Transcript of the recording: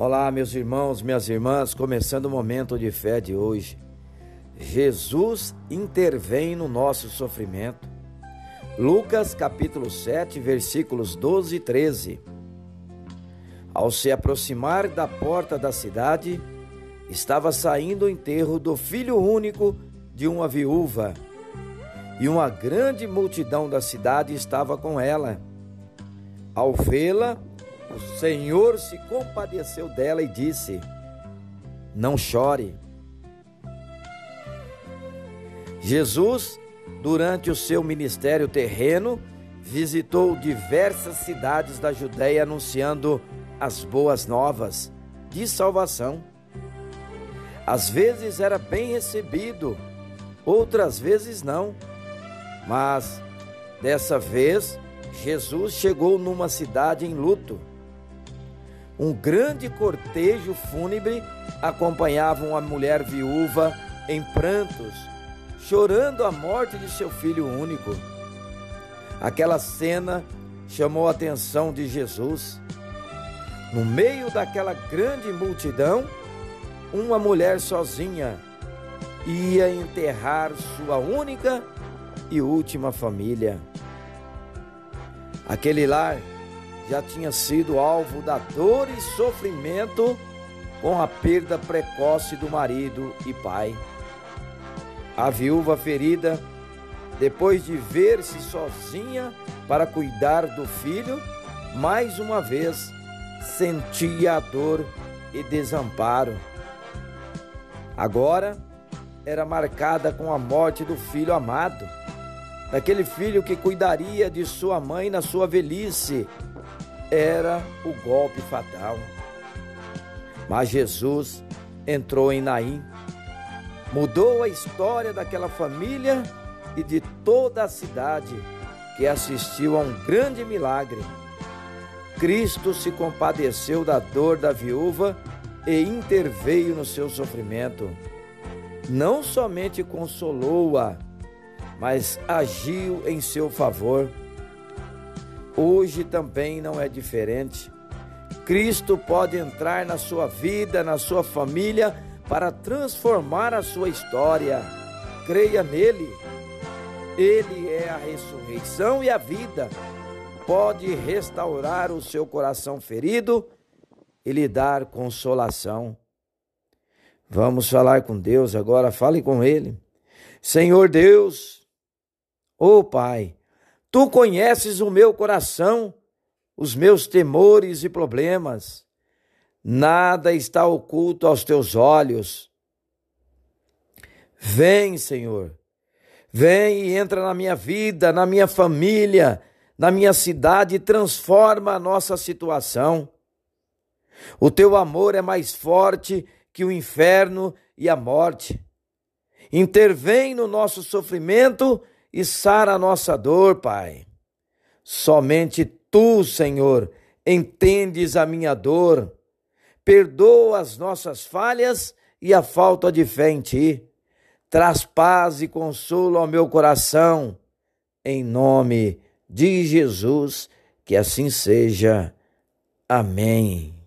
Olá, meus irmãos, minhas irmãs, começando o momento de fé de hoje. Jesus intervém no nosso sofrimento. Lucas capítulo 7, versículos 12 e 13. Ao se aproximar da porta da cidade, estava saindo o enterro do filho único de uma viúva, e uma grande multidão da cidade estava com ela. Ao vê-la, o Senhor se compadeceu dela e disse: Não chore. Jesus, durante o seu ministério terreno, visitou diversas cidades da Judéia anunciando as boas novas de salvação. Às vezes era bem recebido, outras vezes não. Mas dessa vez, Jesus chegou numa cidade em luto um grande cortejo fúnebre acompanhava uma mulher viúva em prantos, chorando a morte de seu filho único. Aquela cena chamou a atenção de Jesus. No meio daquela grande multidão, uma mulher sozinha ia enterrar sua única e última família. Aquele lar já tinha sido alvo da dor e sofrimento com a perda precoce do marido e pai. A viúva ferida, depois de ver-se sozinha para cuidar do filho, mais uma vez sentia a dor e desamparo. Agora era marcada com a morte do filho amado, daquele filho que cuidaria de sua mãe na sua velhice era o golpe fatal. Mas Jesus entrou em Naim, mudou a história daquela família e de toda a cidade que assistiu a um grande milagre. Cristo se compadeceu da dor da viúva e interveio no seu sofrimento. Não somente consolou-a, mas agiu em seu favor Hoje também não é diferente. Cristo pode entrar na sua vida, na sua família, para transformar a sua história. Creia nele. Ele é a ressurreição e a vida. Pode restaurar o seu coração ferido e lhe dar consolação. Vamos falar com Deus agora, fale com Ele. Senhor Deus, ô oh Pai, Tu conheces o meu coração, os meus temores e problemas. Nada está oculto aos teus olhos. Vem, Senhor. Vem e entra na minha vida, na minha família, na minha cidade e transforma a nossa situação. O teu amor é mais forte que o inferno e a morte. Intervém no nosso sofrimento e sara a nossa dor, Pai. Somente tu, Senhor, entendes a minha dor, perdoa as nossas falhas e a falta de fé em ti. Traz paz e consolo ao meu coração, em nome de Jesus, que assim seja. Amém.